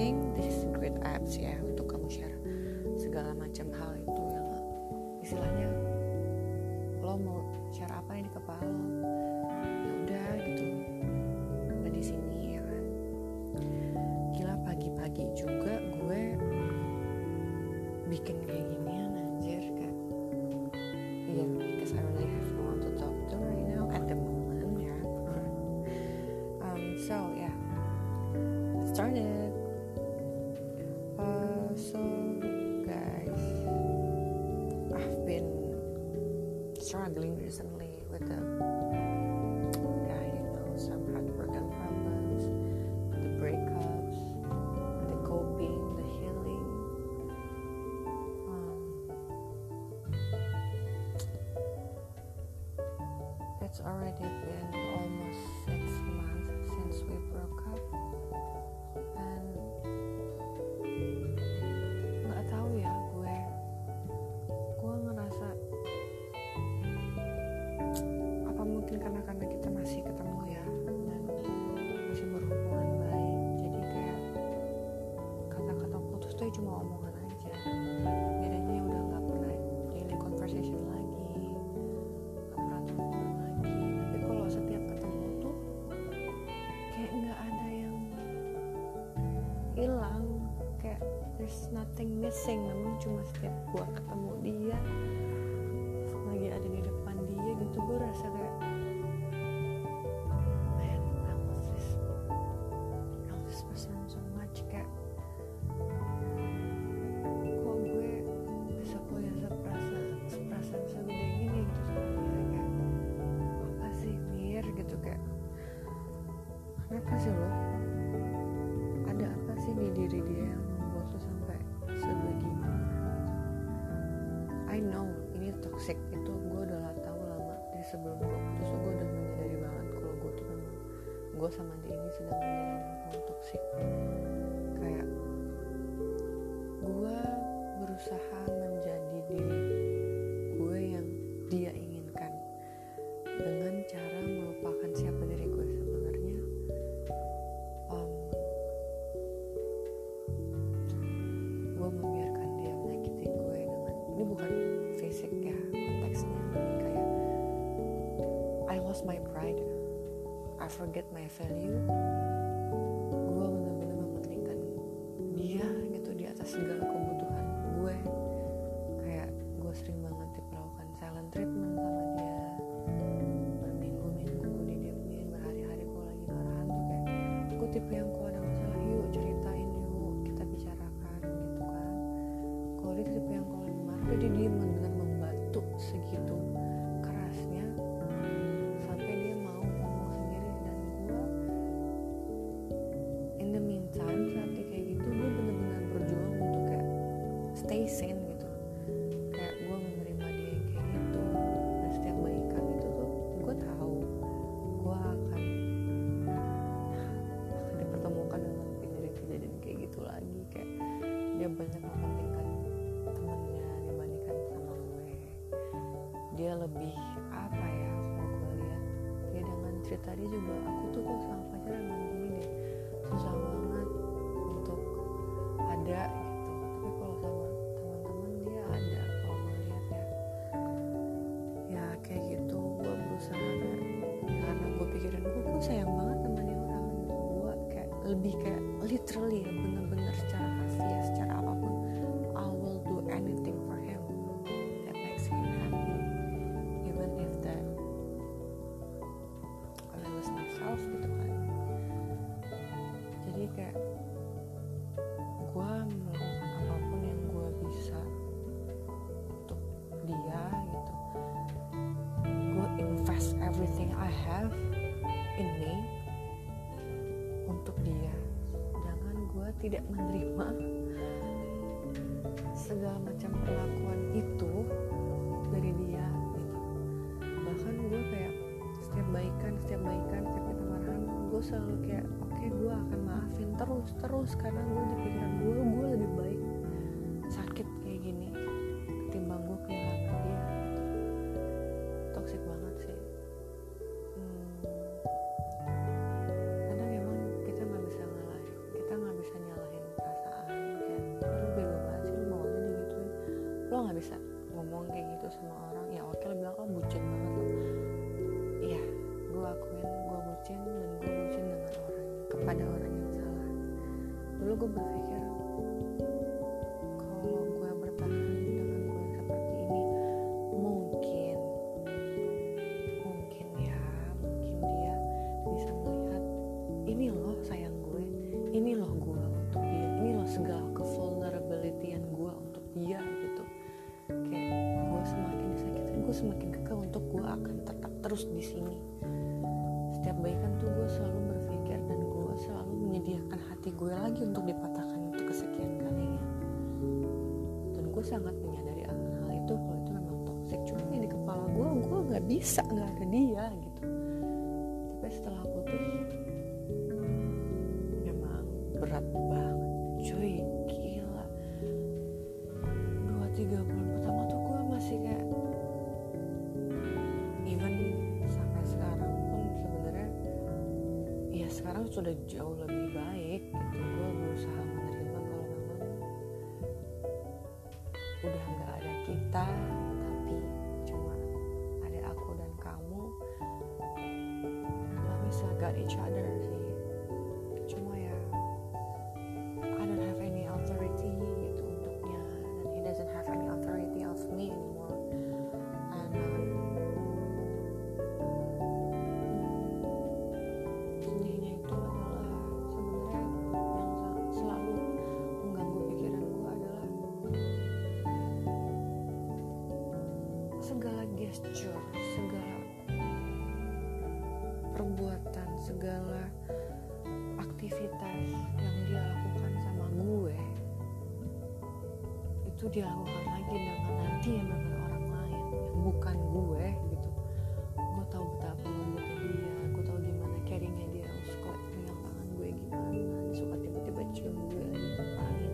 everything so guys. I've been struggling recently with the missing. Memang cuma setiap gue ketemu dia lagi ada di depan dia gitu gue rasa kayak gue sama dia ini sedang menjalani hubungan toksik. Kayak gue berusaha menjadi diri gue yang dia inginkan dengan cara melupakan siapa diri gue sebenarnya. Um, gue membiarkan dia menyakiti gue dengan ini bukan fisik ya konteksnya kayak I lost my pride I forget my value. たり自分あ言葉さん tidak menerima segala macam perlakuan itu dari dia gitu. bahkan gue kayak setiap baikan setiap baikan setiap kita marahan gue selalu kayak oke okay, gue akan maafin terus terus. Karena gue di pikiran gue gue lebih baik sakit kayak gini ketimbang gue kayak ngomong kayak gitu sama orang ya oke lo bilang oh bucin banget lo iya gue akuin gue bucin dan gue bucin dengan orang kepada orang yang salah. Dulu gue berpikir sangat menyadari akan hal itu kalau itu memang toxic. Cuma di kepala gue gue nggak bisa nggak ada dia gitu udah nggak ada kita itu dia lakukan lagi dengan nanti yang dengan orang lain. Yang bukan gue gitu. Gue tahu betapa lembutnya dia gue tahu gimana caringnya dia suka pegang tangan gue gimana dia suka tiba-tiba cium gue lagi ngapain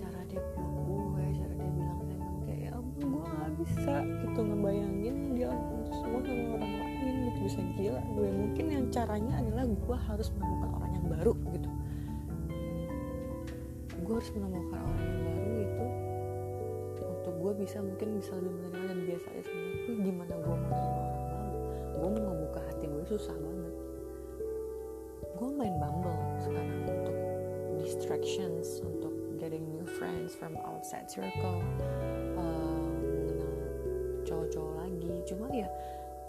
cara dia peluk gue cara dia bilang sayang kayak ya ampun gue gak bisa gitu ngebayangin dia lakukan itu semua sama orang lain gitu. Bisa gila gue. Mungkin yang caranya adalah gue harus menemukan orang yang baru. gue harus menemukan orang yang baru itu untuk gue bisa mungkin bisa lebih menerima dan biasa aja sama gue gimana gue mau terima orang baru? Gue mau ngebuka hati gue susah banget. Gue main Bumble sekarang untuk distractions untuk getting new friends from outside circle uh, mengenal cowok-cowok lagi. Cuma ya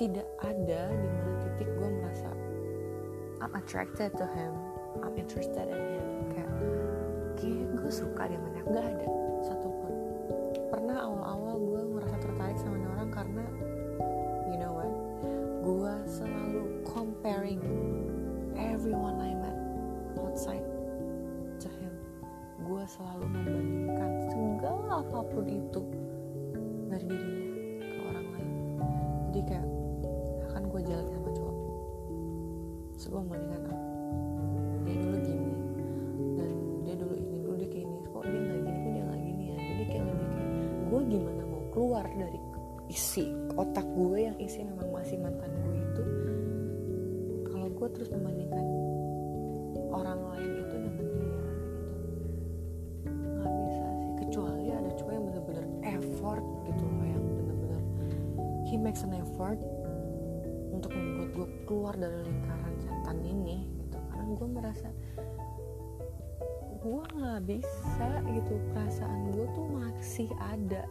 tidak ada di mana titik gue merasa I'm attracted to him I'm interested in him. Kayak kayak gue suka dia banyak. Gak ada satupun. Pernah awal-awal gue ngerasa tertarik sama orang karena you know what? Gue selalu comparing everyone I met outside to him. Gue selalu membandingkan segala apa pun itu dari dirinya ke orang lain. Jadi kayak akan gue jalan sama cowok. Terus gue keluar dari isi otak gue yang isi memang masih mantan gue itu kalau gue terus membandingkan orang lain itu dengan dia gitu. Nggak bisa sih kecuali ada cowok yang bener-bener effort gitu loh yang bener-bener he makes an effort untuk membuat gue keluar dari lingkaran setan ini gitu. Karena gue merasa gue nggak bisa gitu perasaan gue tuh masih ada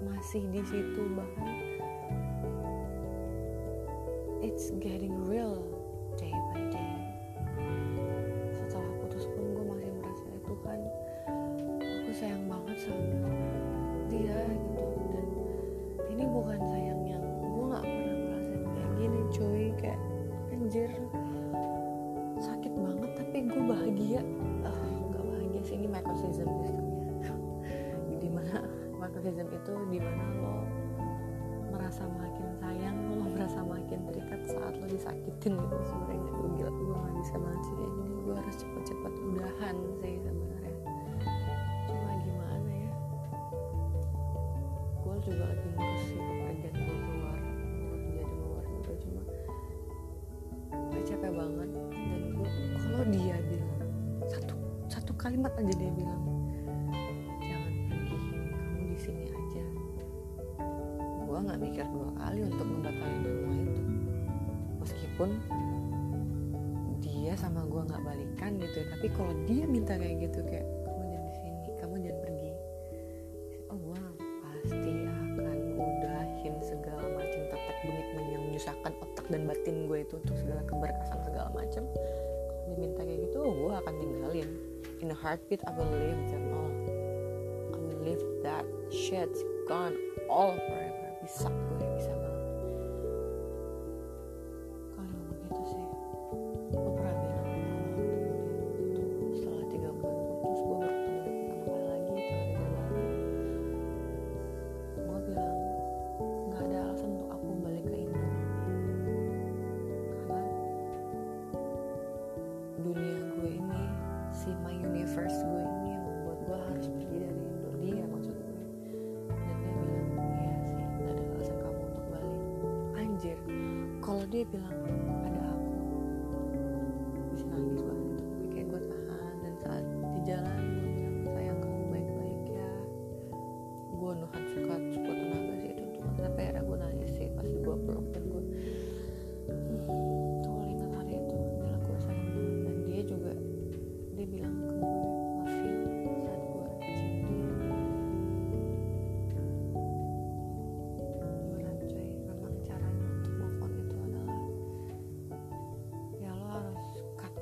masih di situ bahkan. It's getting real disakitin gitu sebenarnya. Gue gila gue nggak bisa banget sih kayak gini. Gue harus cepet Tuhan sih sebenarnya. Cuma gimana ya? Gue juga lagi ngurus sih kepergian gue keluar gue kerja di luar juga. Cuma gue capek banget. Dan gue kalau dia bilang satu satu kalimat aja dia bilang jangan pergi kamu di sini aja. Gue nggak mikir dua kali untuk meskipun dia sama gue nggak balikan gitu ya tapi kalau dia minta kayak gitu kayak kamu jangan di sini kamu jangan pergi. Oh gue pasti akan udahin segala macam tetek bengit yang menyusahkan otak dan batin gue itu untuk segala keberkasan segala macam kalau dia minta kayak gitu gue akan tinggalin in a heartbeat I will leave them all. I will leave that shit gone all forever. Bisa gue bisa dunia gue ini si my universe gue ini yang membuat gue harus pergi dari Indo dia maksud gue. Dan dia bilang iya sih nggak ada alasan kamu untuk balik. Anjir kalau dia bilang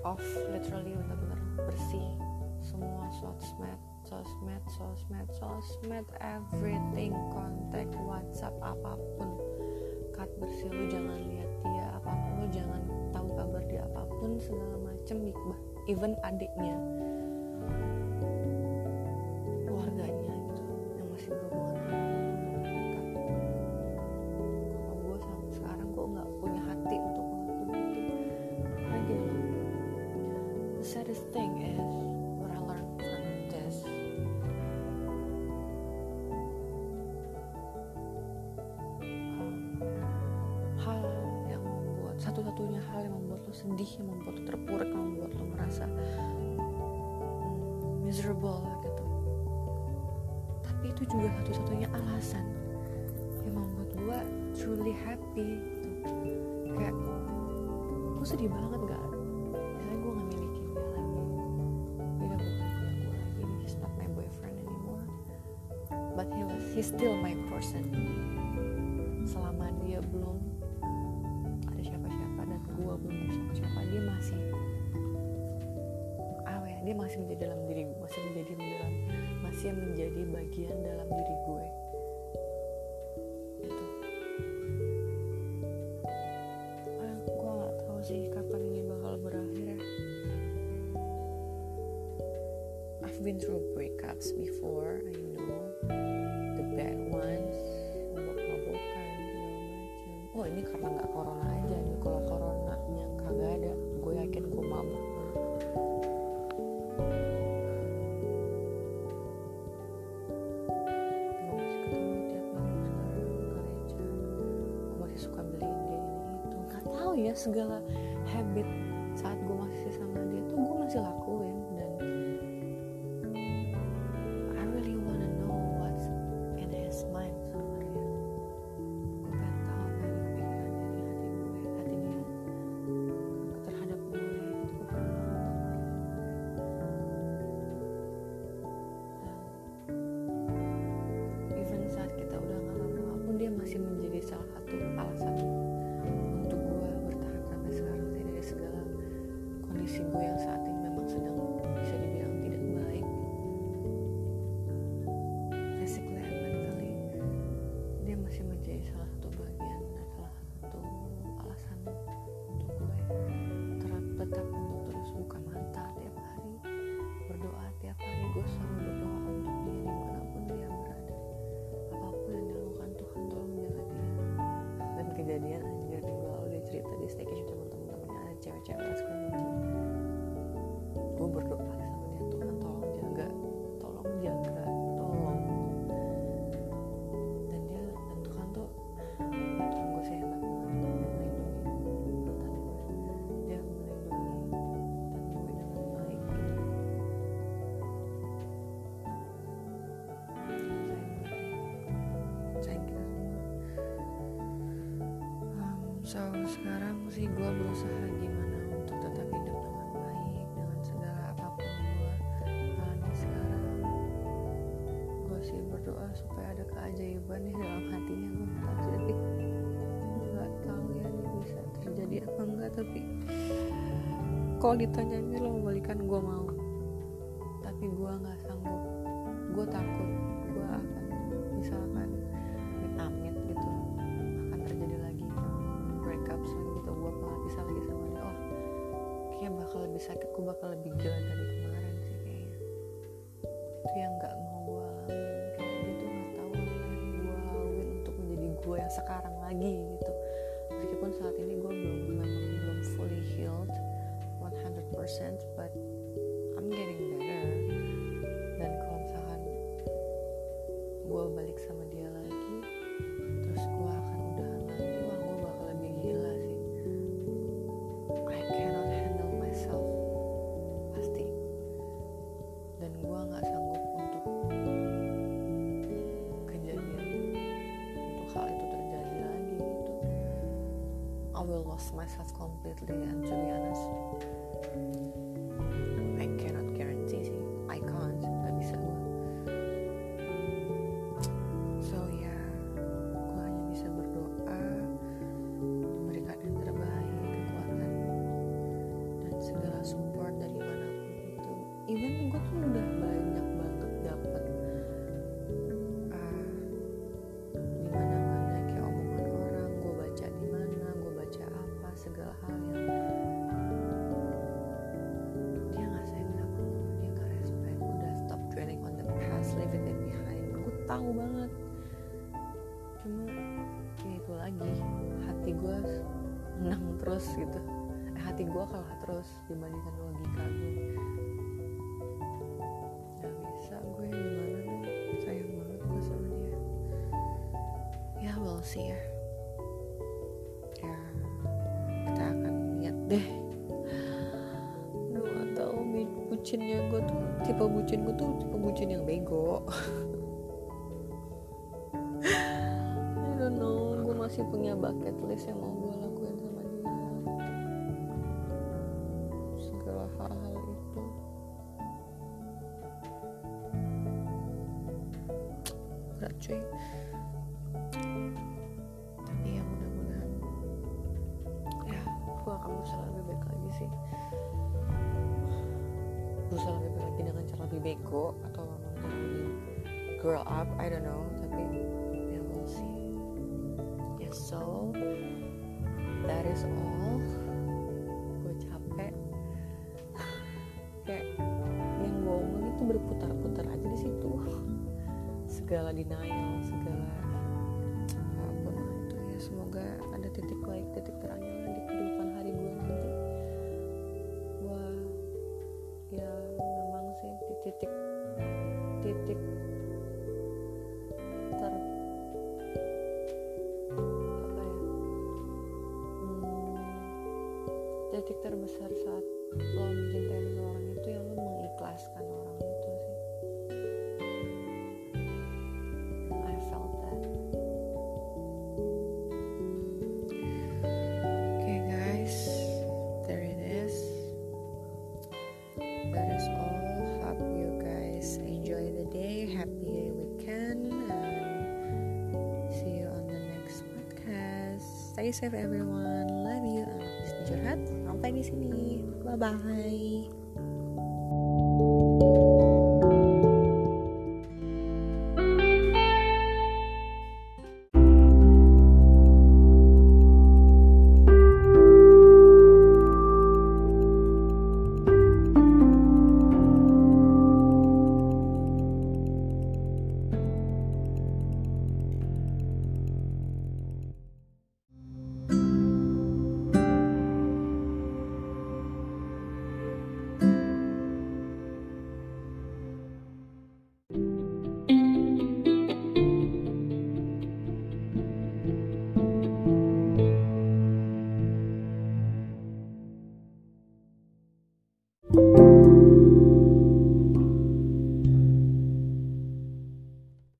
off literally benar-benar bersih. Semua sosmed sosmed sosmed sosmed everything kontak WhatsApp apa pun. Cut bersih lo jangan lihat dia apa pun lo jangan tahu kabar dia apa pun segala macem even adiknya sedih yang membuat lo terpuruk yang membuat lo merasa hmm, miserable gitu. Tapi itu juga satu-satunya alasan yang membuat gue truly happy gitu. Kayak gue sedih banget gak karena gue gak milikin dia lagi. Dia udah bukan punya gue lagi he's not my boyfriend anymore. But he was he's still my person masih menjadi dalam diri gue masih menjadi dalam masih menjadi bagian dalam diri gue segala habit saat gue masih sama dia tuh gue masih lakuin kondisi gue yang saat ini memang sedang sekarang sih gue berusaha gimana untuk tetap hidup dengan baik dengan segala apa pun gue alami sekarang. Gue sih berdoa supaya ada keajaiban di dalam hatinya gue nggak tapi nggak tahu ya ini bisa terjadi apa enggak tapi kalau ditanya ini lo mau balikan gue mau. Tapi gue nggak sanggup. Gue takut gue bisa lagi sama dia. Oh kayak bakal lebih sakit gue bakal lebih gila dari kemarin sih kayaknya. Itu yang nggak mau gue alamin kayak dia tuh nggak tahu gue laluin untuk menjadi gue yang sekarang lagi gitu. Meskipun saat ini gue belum memang belum fully healed 100% myself completely and to be honest tahu banget. Cuma ya itu lagi hati gue menang terus gitu. Eh, hati gue kalah terus dibandingkan logika gue nggak bisa gue gimana dong? Sayang banget gue sama dia. Ya we'll see ya. Ya kita akan lihat deh. Aduh gak tau bucinnya gue tuh tipe bucin gue tuh tipe bucin yang bego masih punya bucket list yang mau gue lakuin so that is all. Gue capek. Kayak yang gue omongin itu berputar-putar aja di situ. Segala denial safe everyone. Love you. And curhat. Sampai di sini. Bye bye